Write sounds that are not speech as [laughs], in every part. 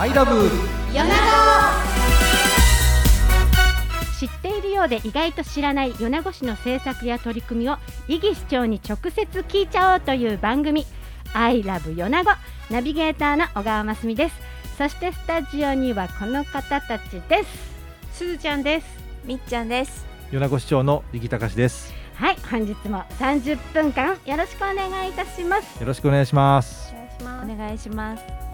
アイラブ米子知っているようで意外と知らない米子市の政策や取り組みを伊木市長に直接聞いちゃおうという番組「アイラブ米子ナビゲーターの小川真澄です。そしてスタジオにはこの方たちです。すずちゃんです。みっちゃんです。米子市長の力隆です。はい本日も30分間よろしくお願いいたします。よろしくお願いします。お願いします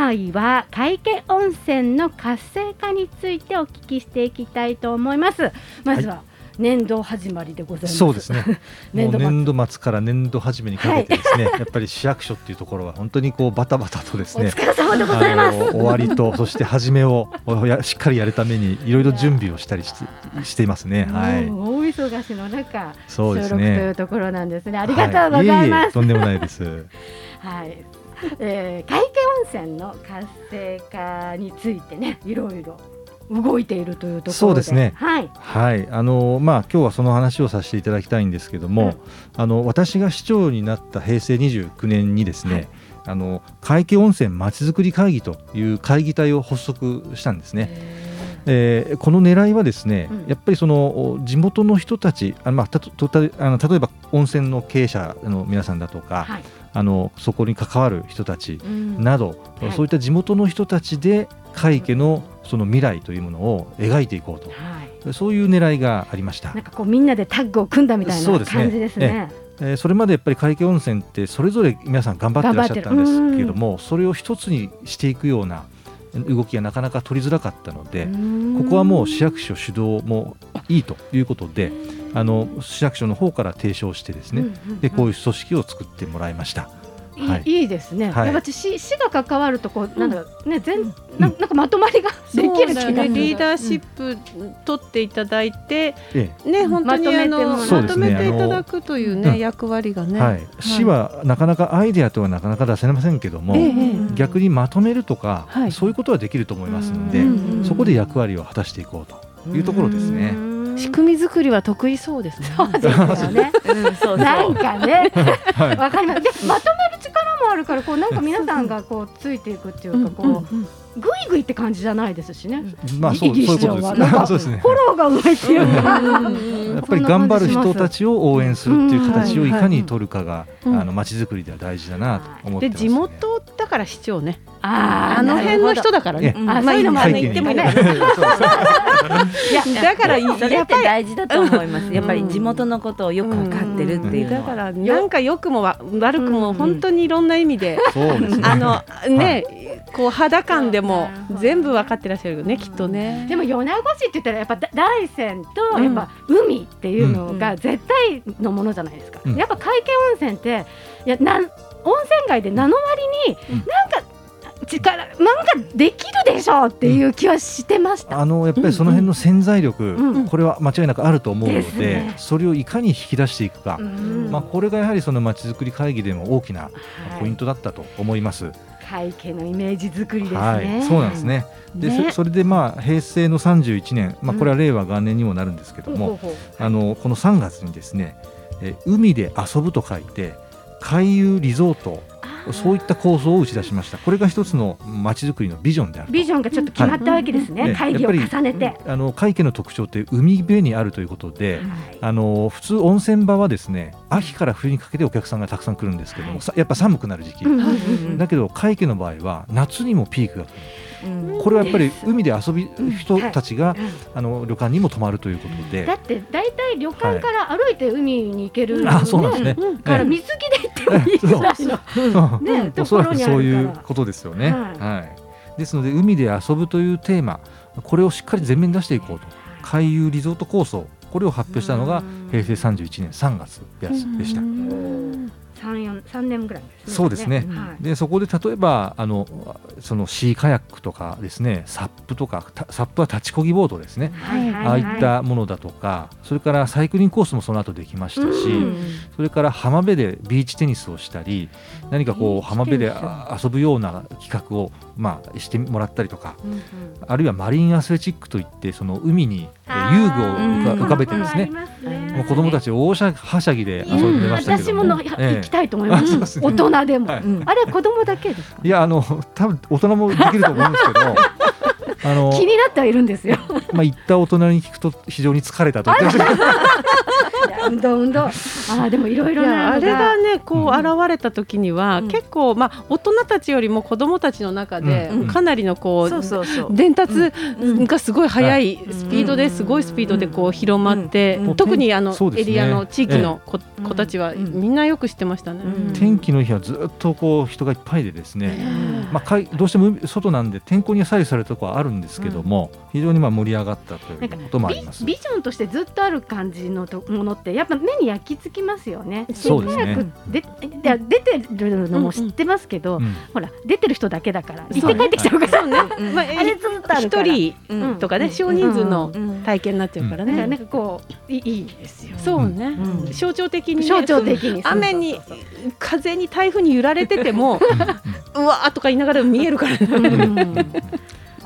回は海家温泉の活性化についてお聞きしていきたいと思いますまずは年度始まりでございます、そうですね [laughs] もう年度末年度末から年度初めにかけてですね、[laughs] やっぱり市役所っていうところは本当にこうバタバタとですねお疲れ様でございますあの終わりとそして初めをしっかりやるためにいろいろ準備をしたりししていますね。はい。大忙しの中、そうです収録というね。ところなんですね。ありがとうございます。はええとんでもないです。[laughs] はい。[laughs] えー、海家温泉の活性化についてね、いろいろ動いているというところで。そうですねはい。はい、あのまあ今日はその話をさせていただきたいんですけども、うんあの私が市長になった平成29年にですね、あの海家温泉まちづくり会議という会議体を発足したんですね。えーこの狙いはですね、うんやっぱりそのお地元の人たちあ、まあ、たとたあの例えば温泉の経営者の皆さんだとか、はい。あのそこに関わる人たちうん。など、はい。そういった地元の人たちで海家のその未来というものを描いていこうと。はい。そういう狙いがありました。なん。かこうみんなでタッグを組んだみたいなそうですね。感じですね。えーそれまでやっぱり海家温泉ってそれぞれ皆さん頑張ってらっしゃったんですけれどもそれを一つにしていくような動きがなかなか取りづらかったのでここはもう市役所主導もいいということであの市役所の方から提唱してですね、でこういう組織を作ってもらいました。いい,、はい。いいですね。はい。やっぱり市市が関わるとこうなんだろうね全ななんかまとまりができる気がする。そうだね、リーダーシップ取っていただいて、えね本当にあのまとめてもらう。まとめていただくというね、うん。役割がね、えはい、市はなかなかアイデアとはなかなか出せませんけども、ええ。逆にまとめるとか、はい。そういうことはできると思いますので、うんそこで役割を果たしていこうというところですね。仕組み作りは得意そうですね。そうですよね。うんそうなんかね、はいわかります。で、まとめる力もあるから、こうなんか皆さんがこうついていくっていうか、こうぐいぐいって感じじゃないですしね。まあそうそういうことですね [laughs] フォローがうまいっていうか。やっぱり頑張る人たちを応援するっていう形をいかに取るかが、うんあの街づくりでは大事だなと思ってます、ね。で地元だから市長ね、ああの辺の人だからね。うんあ、そういうのも言ってもね。[laughs] いやだからそれってやっぱり大事だと思います。やっぱり地元のことをよく分かってるっていう。だからなんか良くもわ悪くも本当にいろんな意味で。あのね、こう肌感でも全部分かってらっしゃるよねきっとね。でも米子市って言ったらやっぱ大山とやっぱ海っていうのが絶対のものじゃないですか。うん。やっぱ海家温泉っていやなん温泉街で名の割にうん。なんか力なんかできるでしょうっていう気はしてました。あのやっぱりその辺の潜在力、うんこれは間違いなくあると思うのでね。それをいかに引き出していくか、うん。まあ、これがやはりそのまちづくり会議でも大きなはい。ポイントだったと思います。海家のイメージ作りですね。はい、そうなんです。ね。で、ねそそれでまあ平成の31年、まあこれは令和元年にもなるんですけども、ほうほうほうあのこの3月にですね、え海で遊ぶと書いて海遊リゾートそういった構想を打ち出しました。これが一つの街づくりのビジョンであると。ビジョンがちょっと決まったわけですね。はい会議を重ねて。あの海家の特徴って海辺にあるということで、はいあの普通温泉場はですね秋から冬にかけてお客さんがたくさん来るんですけども、はいさやっぱ寒くなる時期、だけど海家の場合は夏にもピークが来るうんこれはやっぱり海で遊びうん。人たちが、うん。あの旅館にも泊まるということで。だって大体旅館から歩いて海に行ける、あそうなんですね。うん。から水着で行ってもいいぐらいの、ね、とおそらくころにあるから。そういうことですよね。はい。はい、ですので海で遊ぶというテーマこれをしっかり前面に出していこうと。海遊リゾート構想。これを発表したのが平成31年3月でした。三四三年ぐらい。ですね。そうですね。はい。でそこで例えばあのそのシーカヤックとかですねサップとかたサップは立ちこぎボードですね、はいはいああいったものだとかそれからサイクリングコースもその後できましたし、うんそれから浜辺でビーチテニスをしたり何かこう浜辺で遊ぶような企画を、まあ、してもらったりとかうんうん。あるいはマリンアスレチックといってその海に遊具を浮かべてですね。もう子供たち大はしゃぎで遊んでましたけども、私ものやええ。行きたいと思います。大人でも。あれ子供だけですか？いやあの多分大人もできると思うんですけど [laughs] あの気になってはいるんですよ。まあ行った大人に聞くと非常に疲れたと運動運動。ああでもいろいいろなやあれがねこううん。現れた時には、うん。結構まあ大人たちよりも子供たちの中で、うん。かなりのこう、そうそうそう。伝達うん。がすごい速いはいスピードですごいスピードでこう広まって、うん。特にあのエリアの地域の子,、ええ。子たちはうん。みんなよく知ってましたね。うん。天気の日はずっとこう人がいっぱいでですね、まあ、かいどうしても海外なんで天候に左右されるところはあるんですけども、非常にまあ盛り上がったということもあります。ビビジョンとしてずっとある感じのとものってやっぱ目に焼き付きますよね。そうですね。早くでで出てるのも知ってますけど、うんほら出てる人だけだから行そうね。って帰ってきちゃうから、うん [laughs] まあ、あれずっとあるから。一人うんとかね、うん。少人数のうん体験になっちゃうからね。なんかこういいいいですよ。そうね、うん。象徴的に、ね、象徴的に。雨に風に台風に揺られててもうわーとか言いながら見えるから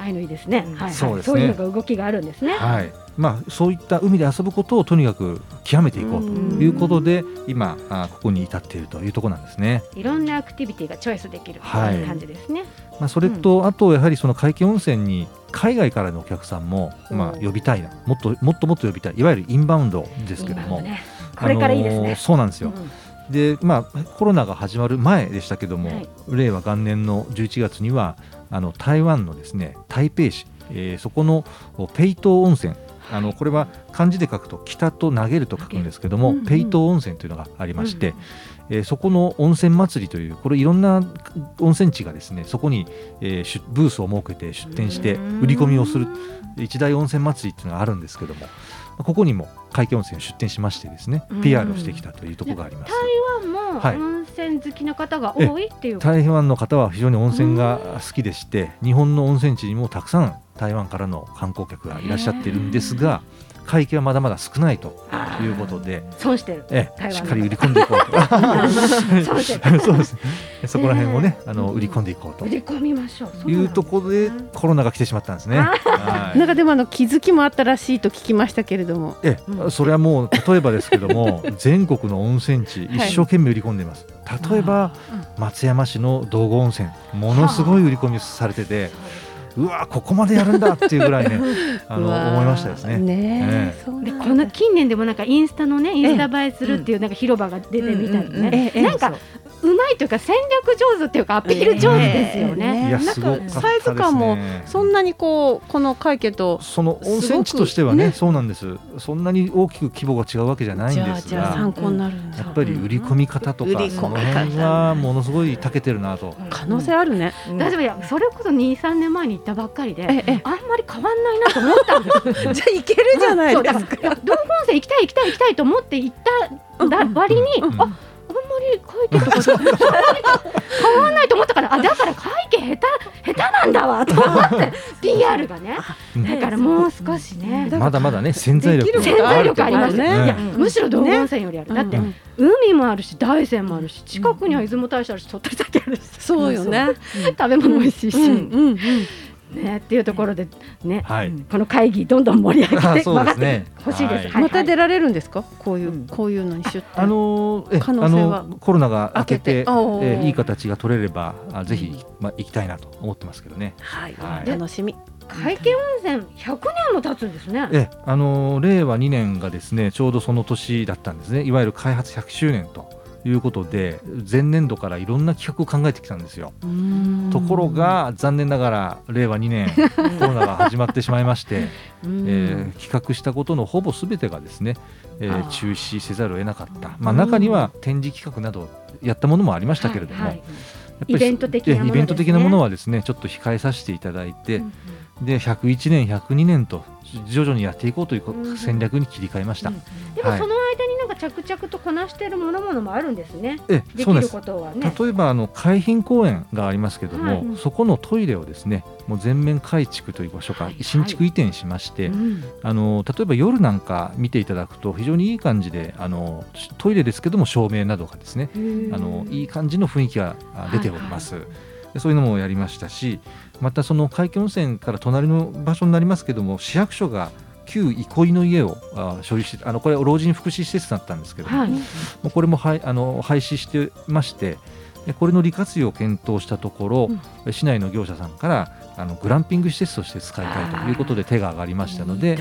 ああいうのいいですね。はいはい、そうですね。そういうのが動きがあるんですね。はい。まあ、そういった海で遊ぶことをとにかく極めていこうということで、今あここに至っているというところなんですね。いろんなアクティビティがチョイスできるはい。感じですね。まあ、それと、あとやはりその海峡温泉に海外からのお客さんも、まあ、呼びたいな。もっともっともっと呼びたい。いわゆるインバウンドですけども、ねこれからいいですね。あのー。そうなんですよ、でまあコロナが始まる前でしたけども、はい。令和元年の11月にはあの台湾のですね台北市、えーそこのペイトー温泉あのこれは漢字で書くと北と投げると書くんですけども、うんうん。ペイトー温泉というのがありまして、えーそこの温泉祭りというこれいろんな温泉地がですねそこに、えーでブースを設けて出店してうん。売り込みをする一大温泉祭りっていうのがあるんですけどもここにも海峡温泉出店しましてですねうん。PR をしてきたというところがあります。台湾もはい温泉好きな方が多いっていう。台湾の方は非常に温泉が好きでして日本の温泉地にもたくさん台湾からの観光客がいらっしゃってるんですが海域はまだまだ少ないということで、損してる。えしっかり売り込んでいこうと。[laughs] 損してる。そうです。そこら辺をね、ええ。あの売り込んでいこうと。売り込みましょう。いうところでコロナが来てしまったんですね。はい。なんかでもあの気づきもあったらしいと聞きましたけれども。ええ、それはもう例えばですけども [laughs] 全国の温泉地一生懸命売り込んでいます、例えば松山市の道後温泉ものすごい売り込みされててうわここまでやるんだっていうぐらいね [laughs] あの思いましたですね。ねでこの近年でもなんかインスタのねインスタ映えするっていうなんか広場が出てみたりうんうんうんね、ええなんかう。まいというか戦略上手っていうかアピール上手ですよね。いやなんかサイズ感もそんなにこうこの会計とその温泉地としてはねそうなんです。そんなに大きく規模が違うわけじゃないんじゃですあじゃあ参が考になるんだ。やっぱり売り込み方とか、その辺はものすごい長けてるなと。可能性あるね。大丈夫。いやそれこそ2、3年前に行ったばっかりで、ええ。あんまり変わんないなと思ったんですよ。[laughs] じゃあいけるじゃないですか。道後温泉行きたい行きたい行きたいと思って行っただ割に、うんああんまり書いてるとこ [laughs] そ変わんないと思ったからあだから会計下手下手なんだわと思って PR がね。うん。だからもう少しね、まだまだね潜在力潜在力ありますね。ねいやむしろ道後温泉よりある、だってうん。海もあるし大山もあるし近くには出雲大社あるし鳥取砂あるし。そうよね。[laughs] 食べ物美味しいし、うんうんうんねっていうところでね、はい。この会議どんどん盛り上げてそう曲がってですねほしいです。はい。はい。また出られるんですか？こういううん。こういうのに出店。あのーえ可能性は。あのコロナが明けて明けて。おー。えーいい形が取れればあぜひ、まあ、行きたいなと思ってますけどね。はい。はい。楽しみ。会計温泉100年も経つんですね。えあのー令和2年がですねちょうどその年だったんですね。いわゆる開発100周年ということで前年度からいろんな企画を考えてきたんですよ。ところが残念ながら令和2年 [laughs] コロナが始まってしまいまして、[laughs] えー企画したことのほぼすべてがですね、えー中止せざるを得なかった、まあ、中には展示企画などやったものもありましたけれども、はいはいイベント的なものね。えイベント的なものはですねちょっと控えさせていただいて、で101年102年と徐々にやっていこうという戦略に切り替えました。でもはい。その間が着々とこなしているものものもあるんですね。えできることはね。例えばあの海浜公園がありますけども、はい。そこのトイレをですねもう全面改築という場所かはい。新築移転しまして、うん。あの例えば夜なんか見ていただくと非常にいい感じであのトイレですけども照明などがですねあのいい感じの雰囲気があ出ております、でそういうのもやりましたしまたその海峡温泉から隣の場所になりますけども市役所が旧憩いの家をあ所有してあのこれは老人福祉施設だったんですけども、はい。もうこれもはいあの廃止してましてでこれの利活用を検討したところ、市内の業者さんからあのグランピング施設として使いたいということで手が挙がりましたので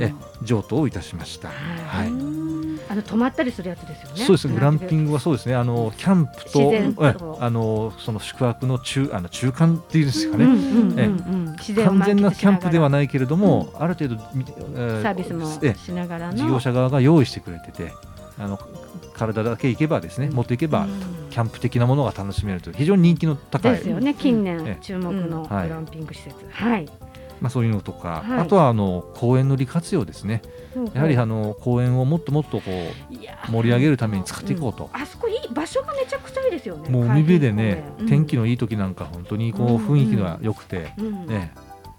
え譲渡をいたしました。はいあの泊まったりするやつですよね。そうですグランピング。はそうですね。あのキャンプとあのその宿泊の中あの中間っていうんですかね、完全なキャンプではしないけれども、ある程度、みえサービスもえしながらの。事業者側が用意してくれててあの体だけ行けばですね持っていけば、うん。キャンプ的なものが楽しめるという非常に人気の高い。ですよね。近え年注目のグはい。ランピング施設。はいまあ、そういうのとか、はい。あとはあの公園の利活用ですね。やはりあの公園をもっともっとこう盛り上げるために使っていこうと。あそこいい場所がめちゃくちゃいいですよね。もう海辺でね、海天気のいい時なんか本当にこううん雰囲気が良くて、浜公園うんね、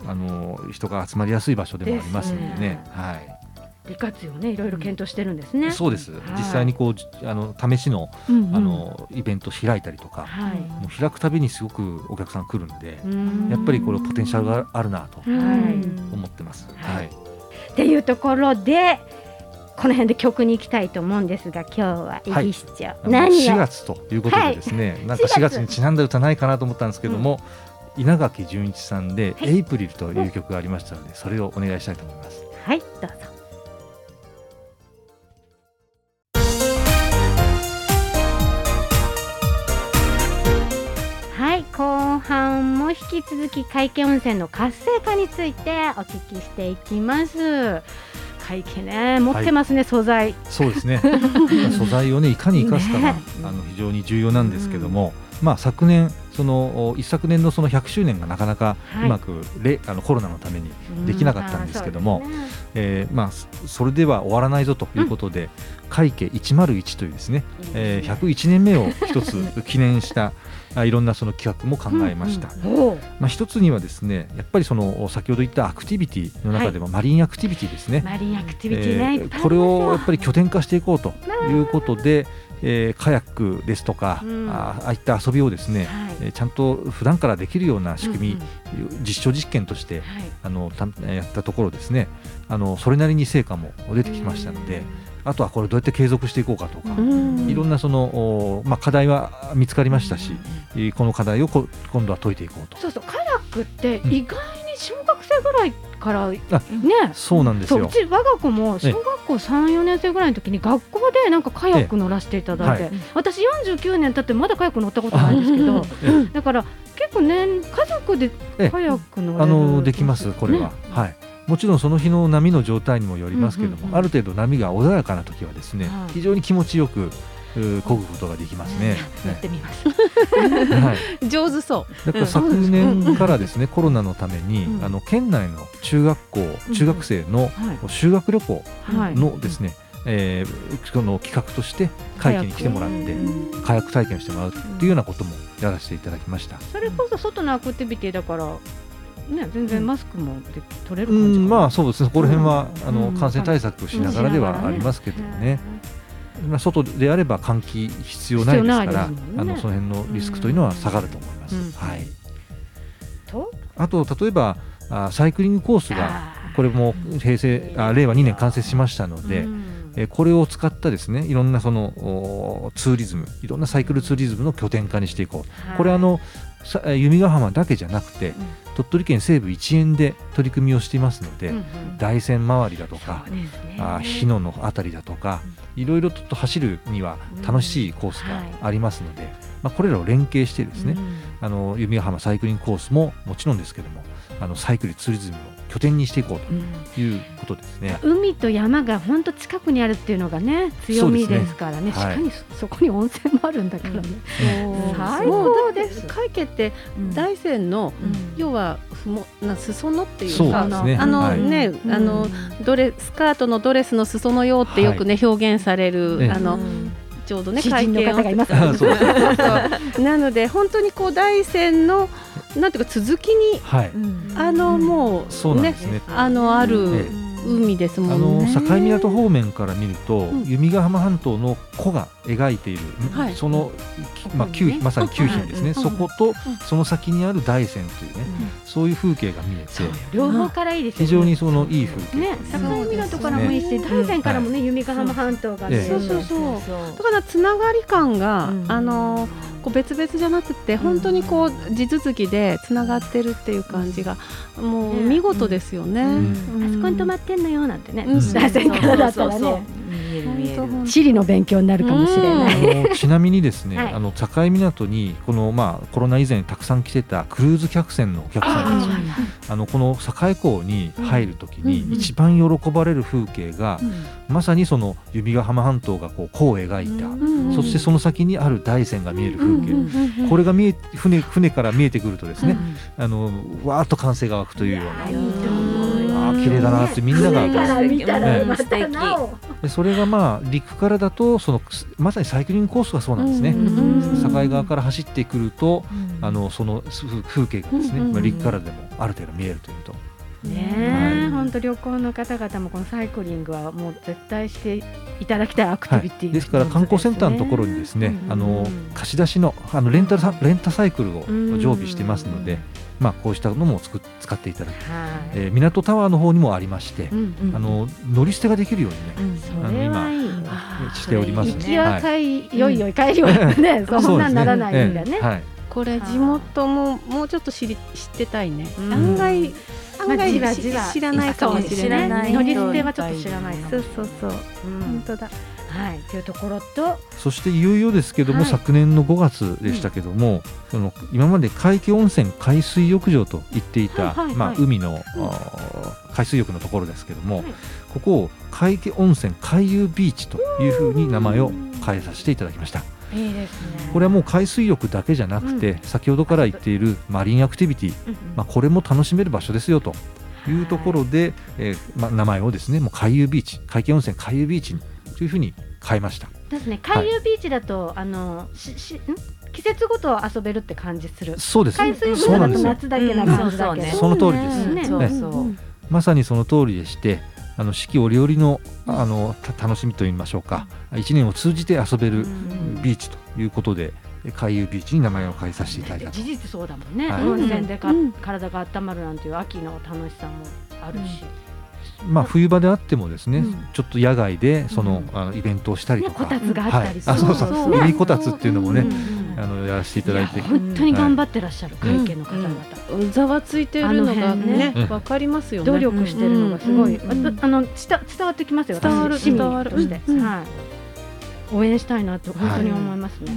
あの人が集まりやすい場所でもありますのでね。ね。はい。利活用ねいろいろ検討してるんですね。そうです。はい。実際にこうじあの試しのあのイベント開いたりとか、はい。もう開くたびにすごくお客さん来るんで、うん。やっぱりこれポテンシャルがあるなとはい。思ってます。はい。はい。っていうところでこの辺で曲に行きたいと思うんですが今日はイギ市長、あの何4を月ということでですね、[laughs] なんか4 4月にちなんだ歌ないかなと思ったんですけども、稲垣潤一さんで「はい。エイプリル」という曲がありましたので、それをお願いしたいと思います。はいどうぞ後半も引き続き海家温泉の活性化についてお聞きしていきます。海家ね持ってますね、素材。そうですね。[laughs] 素材をねいかに生かすかが、ね。あの非常に重要なんですけども、まあ、昨年そのお一昨年のその100周年がなかなかはい。うまく、れあのコロナのためにできなかったんですけども、うね。えーまあ、そそれでは終わらないぞということで、会家101というですね、えー、101年目を一つ記念したあいろんなその企画も考えました。うんうん。まあ、一つにはですねやっぱりその先ほど言ったアクティビティの中でもマリンアクティビティですね、マリンアクティビティね、いっぱいありますよ。これをやっぱり拠点化していこうということで、えーカヤックですとか、うん。あああいった遊びをですね、はい。えーちゃんと普段からできるような仕組み、うんうん。実証実験としてはい。あのたやったところですね。あのそれなりに成果も出てきましたので、あとはこれどうやって継続していこうかとか、うん。いろんなその、おまあ、課題は見つかりましたし、えーこの課題をこ今度は解いていこうと。そうそうカヤックって意外に小学生ぐらいから、ね。そうなんですよ。そううち我が子も小学校34年生ぐらいの時に学校でなんかカヤック乗らせていただいて、え私49年経ってまだカヤック乗ったことないんですけど [laughs] えだから結構ね家族でえカヤック乗れるあのできますこれは、ね。はいもちろんその日の波の状態にもよりますけども、うんうんうんある程度波が穏やかな時はですね、はい。非常に気持ちよくうー漕ぐことができますね。やってみます。[laughs] はい、上手そう。だから昨年からですね、コロナのために、うん。あの県内の中学校中学生のはい。修学旅行はい。のですね、えーその企画として会期に来てもらってうんカヤック体験をしてもらうっていうようなこともやらせていただきました。それこそ外のアクティビティだからね全然マスクもで取れるう感じかな。んまあそうですね。ここら辺は、うん。あのうん。感染対策をしながらではありますけどもね、まあ、外であれば換気必要ないですからね。あのその辺のリスクというのは下がると思います。うん。はい、と？あと例えばあサイクリングコースがこれも平成あ令和2年完成しましたので、うん。えーこれを使ったですねいろんなそのおツーリズムいろんなサイクルツーリズムの拠点化にしていこう。これあの弓ヶ浜だけじゃなくて、鳥取県西部一円で取り組みをしていますので、うんうん。大山周りだとかね。あ日野のあたりだとかいろいろと走るには楽しいコースがありますので、まあ、これらを連携してですね、あの弓ヶ浜サイクリングコースももちろんですけどもあのサイクルツーリズムの拠点にしていこううん。ということですね。海と山が本当近くにあるっていうのがね強みですからね。ね。かにそそこに温泉もあるんだからね。最高です。会計って大山のうん。要はふもな裾野っていうかね。あのはい。ね、あのドレスカートのドレスの裾のようってよくね、表現される、ええあのうん。ちょうどね詩人の方がいます [laughs] なので本当にこう大山のなんていうか続きにはい。うん。あのもうねそうなんですね。あのあるえ海ですあもんね。の境港方面から見ると、ん。弓ヶ浜半島の湖が描いている、はい。その、きまあ、ね九まさに九品ですね、うん。そことその先にある大山というね、そういう風景が見えて両方からいいですよね。非常にそのいい風景、ね。境港からもいいし大山からもね弓ヶ浜半島がそうそうそう。だからつながり感が、うん。あのこう別々じゃなくて本当にこう地続きでつながってるっていう感じがもうね見事ですよね。ん。あそこに止まってんのよなんてね。うん。大山からだったらそう。そうそうね見える見える。本当。本当地理の勉強になるかもしれない。あの [laughs] ちなみにですね、はい。あの境港にこのまあコロナ以前たくさん来てたクルーズ客船のお客さんたちあのこの境港に入るときに一番喜ばれる風景が、まさにその指ヶ浜半島がこう弧を描いた、うん。そしてその先にある大山が見える風景、これが見え船船から見えてくるとですね、あのわーっと歓声が湧くというような、あー綺麗だなってみんなが船でそれがまあ陸からだとそのまさにサイクリングコースがそうなんですね。うん境側から走ってくると、あのその風風景がですね、うんうんうん。まあ、陸からでもある程度見えるというと、ねはい。え本当旅行の方々もこのサイクリングはもう絶対していただきたいアクティビティ、ですから観光センターのところにですね、うんあの貸し出しのあのレンタサレンタサイクルを常備してますので、まあ、こうしたのもつく使っていただく、はい、えー港タワーの方にもありまして、うんうん。あの乗り捨てができるようにね、それはいいわあーしております。行きは帰いよいよい帰りはね、[laughs] そんなんならないんだね。ええ。はい。これ地元ももうちょっと知り知ってたいね。うん。案外案まあ外じわじわ。し知らないかもしれない。乗り捨てはちょっと知らない。そうそうそう。うん。本当だ。はいというところとそしていよいよですけども、はい。昨年の5月でしたけども、その今まで海気温泉海水浴場と言っていた、はいはいはい。まあ、海の、あー海水浴のところですけども、はい。ここを海気温泉海遊ビーチというふうに名前を変えさせていただきました。いいですね。これはもう海水浴だけじゃなくて、先ほどから言っているマリンアクティビティ、まあ、これも楽しめる場所ですよというところで、えーまあ、名前をですねもう海遊ビーチ海気温泉海遊ビーチにというふうに変えました。ですね。海遊ビーチだと、あのししん？季節ごと遊べるって感じする。そうです。海水浴だとそうなんですよ。夏だけな感じだけど、うんその通りです。ね。そうそう。まさにその通りでしてあの四季折々のあのた楽しみといいましょうか。一年を通じて遊べるん。ビーチということで海遊ビーチに名前を変えさせていただいたと。事実そうだもんね、はい。温泉でか、うん。体が温まるなんていう秋の楽しさもあるし、まあ冬場であってもですね、うん。ちょっと野外でその,、うんあのイベントをしたりねとか、こたつがあったりする、はい。あそうそう。そう海こたつっていうのもね、うんうんあのやらせていただいて。や本当に頑張ってらっしゃる会計の方々、ざわついてるのあがねね。わかりますよね。努力してるのがすごい、うんうんあの伝伝わってきますよ伝わる伝わる。として、うん。はい応援したいなと本当に思いますね、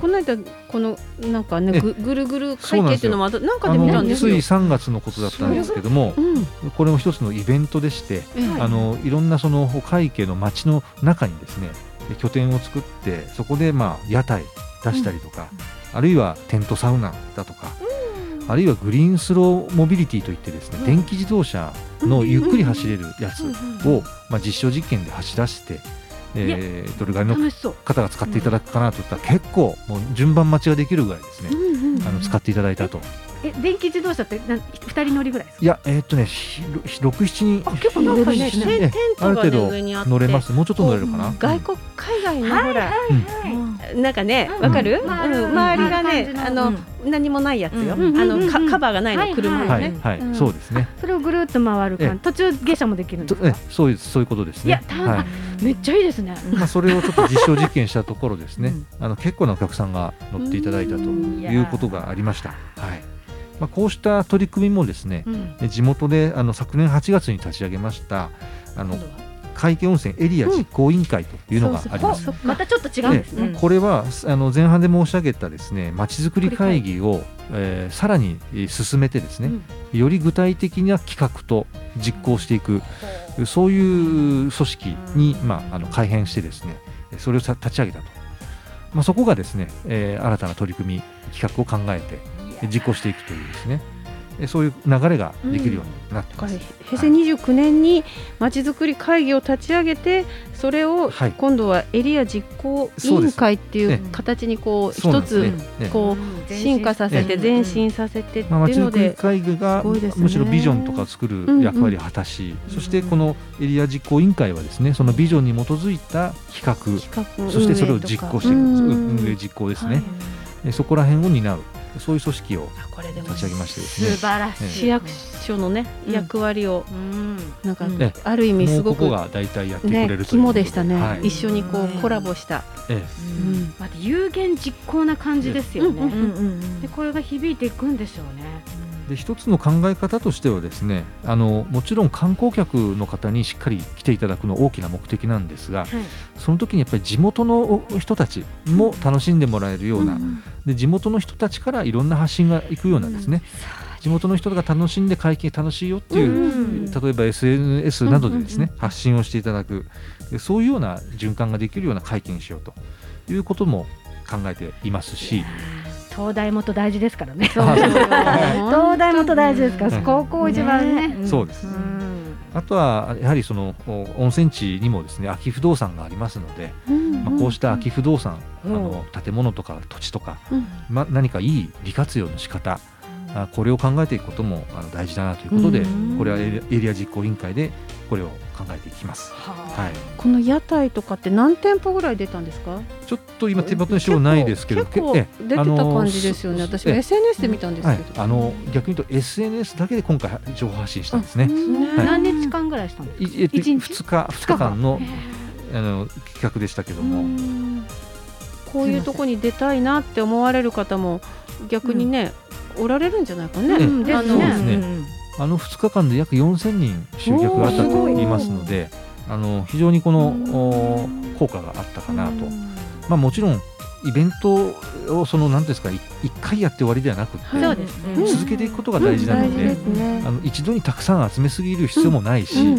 この間このなんかねえぐぐるぐる会計っていうのもなんかで見たんですよ。つい。3月のことだったんですけどもうんこれも一つのイベントでして、ええ。あのいろんなその会計の街の中にですね拠点を作ってそこでまあ屋台出したりとか、あるいはテントサウナだとか、あるいはグリーンスローモビリティといってですね、うん。電気自動車のゆっくり走れるやつうん。を、まあ、実証実験で走らせて、えーどれぐらいの方が使っていただくかなといったら結構もう順番待ちができるぐらいですね、あの使っていただいたと。え電気自動車ってなん二人乗りぐらいですか？いやえーっとねひろ6、7人あ結構乗れるしねなんかねテンテントがねある程度上にあって乗れますもうちょっと乗れるかな。外国海外のほらはいなんかねうんわかる？うんうん周りがねうんあの何もないやつよ。あうんのかカバーがないはいの車はい、のね。はい、うんそうですね。それをぐるっと回るええ感途中下車もできるんですかそういうそういうことですね。いやたはい。めっちゃいいですねまあそれをちょっと実証実験したところですね。あの結構なお客さんが乗っていただいたとうんいうことがありました。はい。まあこうした取り組みもですね、うん。地元であの昨年8月に立ち上げましたあの海気温泉エリア実行委員会というのがあります。そうそうまたちょっと違うんですね。うんこれはあの前半で申し上げたですねまちづくり会議を、えーさらにえー進めてですね、より具体的な企画と実行していく、そういう組織に、まあ、あの改編してですねそれをさ立ち上げたと、まあ、そこがですね、えー新たな取り組み企画を考えて実行していくというですね。えそういう流れができるようになってだからます。平成29年にまちづくり会議を立ち上げてそれをはい。今度はエリア実行委員会っていう形にこう一つこう進化させてうん前進させてってまあ、いうのまちづくりで会議がむしろビジョンとか作る役割を果たし、そしてこのエリア実行委員会はですねそのビジョンに基づいた企画企画そしてそれを実行していくうん。運営実行ですね、はい。えそこら辺を担うそういう組織をあこれでも立ち上げましてですね。素晴らしい。市役所のねうん。役割をうん。なんかある意味すごくこが大体やってくれねるとで。肝でしたね、はい。一緒にこうコラボした、えうん。また有言実行な感じですよね。でこれが響いていくんでしょうね。えで一つの考え方としてはですねあのもちろん観光客の方にしっかり来ていただくの大きな目的なんですがはい。その時にやっぱり地元の人たちも楽しんでもらえるような、んで地元の人たちからいろんな発信がいくようなですね、地元の人が楽しんで会計楽しいよっていう、うん例えば SNS などでですね、うんうん発信をしていただく。でそういうような循環ができるような会計にしようということも考えていますし、東大元大事ですからね。[laughs] 東大元大事ですから、うん高校一番ね。ねそうです、うん。あとはやはりそのお温泉地にもですね空き不動産がありますので、まあ、こうした空き不動産、うんあの建物とか土地とか、うん。まあ、何かいい利活用の仕方あこれを考えていくこともあの大事だなということで、うん。これはエリエリア実行委員会でこれを考えていきます。はい、この屋台とかって何店舗ぐらい出たんですか？ちょっと今手元に資料ないですけど結構け出てた感じですよね、私も SNS で見たんですはい。けど、、あの逆に言うと SNS だけで今回情報発信したんですね。ね何日間ぐらいしたんですか？一日？2日2日間。のあの企画でしたけども、うん。こういうとこに出たいなって思われる方も逆にね、おられるんじゃないかね。うん。ねあのそうですね。あの2日間で約4000人集客があったと言いますのであの非常にこのお効果があったかなと、まあ、もちろんイベントをその何ですか1回やって終わりではなくて、続けていくことが大事なので,、あの一度にたくさん集めすぎる必要もないし、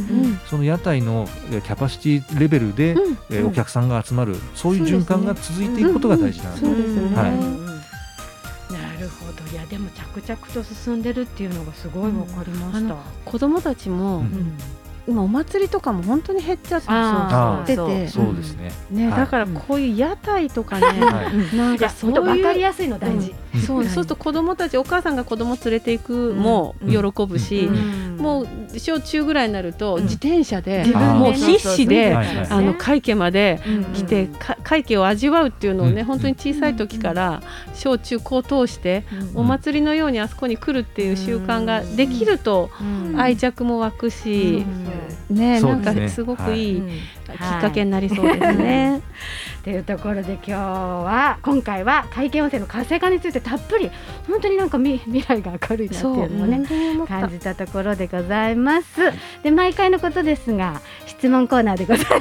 その屋台のえキャパシティレベルで、うん。えーお客さんが集まるそういう循環が続いていくことが大事なので、はい。いやでも着々と進んでるっていうのがすごいわかりました。子供たちも、うん。今お祭りとかも本当に減っちゃっててそうですね、ね、はい。だからこういう屋台とかね、はい。なんかそういう本当わかりやすいの大事。うん。そうそうすると子供たちお母さんが子供連れていくもうん。喜ぶし、うん。もう小中ぐらいになるとうん。自転車で、もう必死で、あの会家までうん。来て、か会家を味わうっていうのをね、うん。本当に小さい時から小中高通して、お祭りのようにあそこに来るっていう習慣ができるとうん。愛着も湧くし、うん。ねなんかすごくいい。うん。きっかけになりそうですね。[laughs] というところで今日は今回は会計温泉の活性化についてたっぷり本当になんか未未来が明るいなっていうのをね感じたところでございます。で毎回のことですが質問コーナーでございます。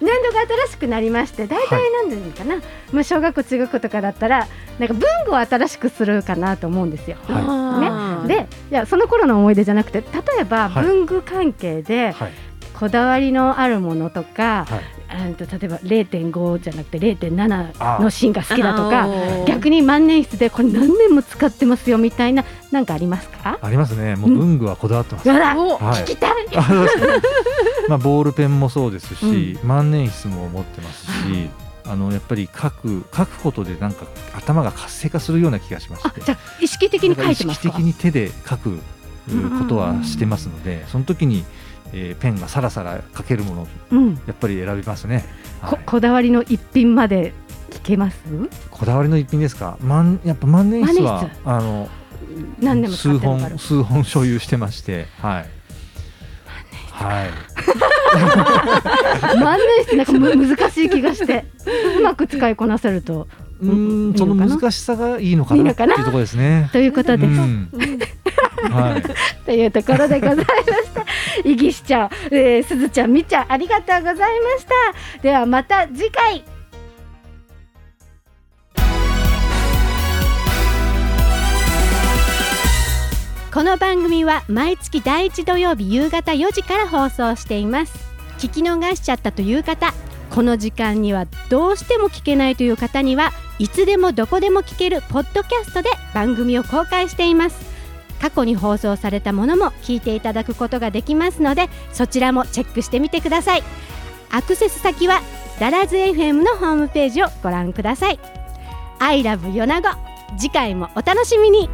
年度が新しくなりまして大体何年かな、まあ小学校中学校とかだったらなんか文具を新しくするかなと思うんですよ。はい。あー。でいやその頃の思い出じゃなくて例えばはい。文具関係ではい。こだわりのあるものとか、はいあと例えば0.5じゃなくて0.7の芯が好きだとあかー逆に万年筆でこれ何年も使ってますよみたいななんかありますか？ありますね。もう文具はこだわってます、やだおはい。聞きたい。[laughs] まあボールペンもそうですし、万年筆も持ってますし、あのやっぱり書く書くことでなんか頭が活性化するような気がしまして。あじゃあ意識的に書いてます意識的に手で書くうことはしてますので、その時に、えーペンがさらさら書けるものをうん。やっぱり選びますね、はい。ここだわりの一品まで聞けます？こだわりの一品ですか？万やっぱ万年筆はあの何年も数本数本所有してましてはい。はい。万年筆 [laughs] なんかむ難しい気がして。うまく使いこなせるとうーんその難しさがいいのかな？な？っていうところですね。ということで、うんはい、[laughs] というところでございました。イギ市長、えー、すずちゃん、みちゃん、ありがとうございました。ではまた次回。この番組は毎月第一土曜日夕方4時から放送しています。聞き逃しちゃったという方、この時間にはどうしても聞けないという方にはいつでもどこでも聞けるポッドキャストで番組を公開しています。過去に放送されたものも聞いていただくことができますのでそちらもチェックしてみてください。アクセス先はダラズ FM のホームページをご覧ください。I love 米子次回もお楽しみに。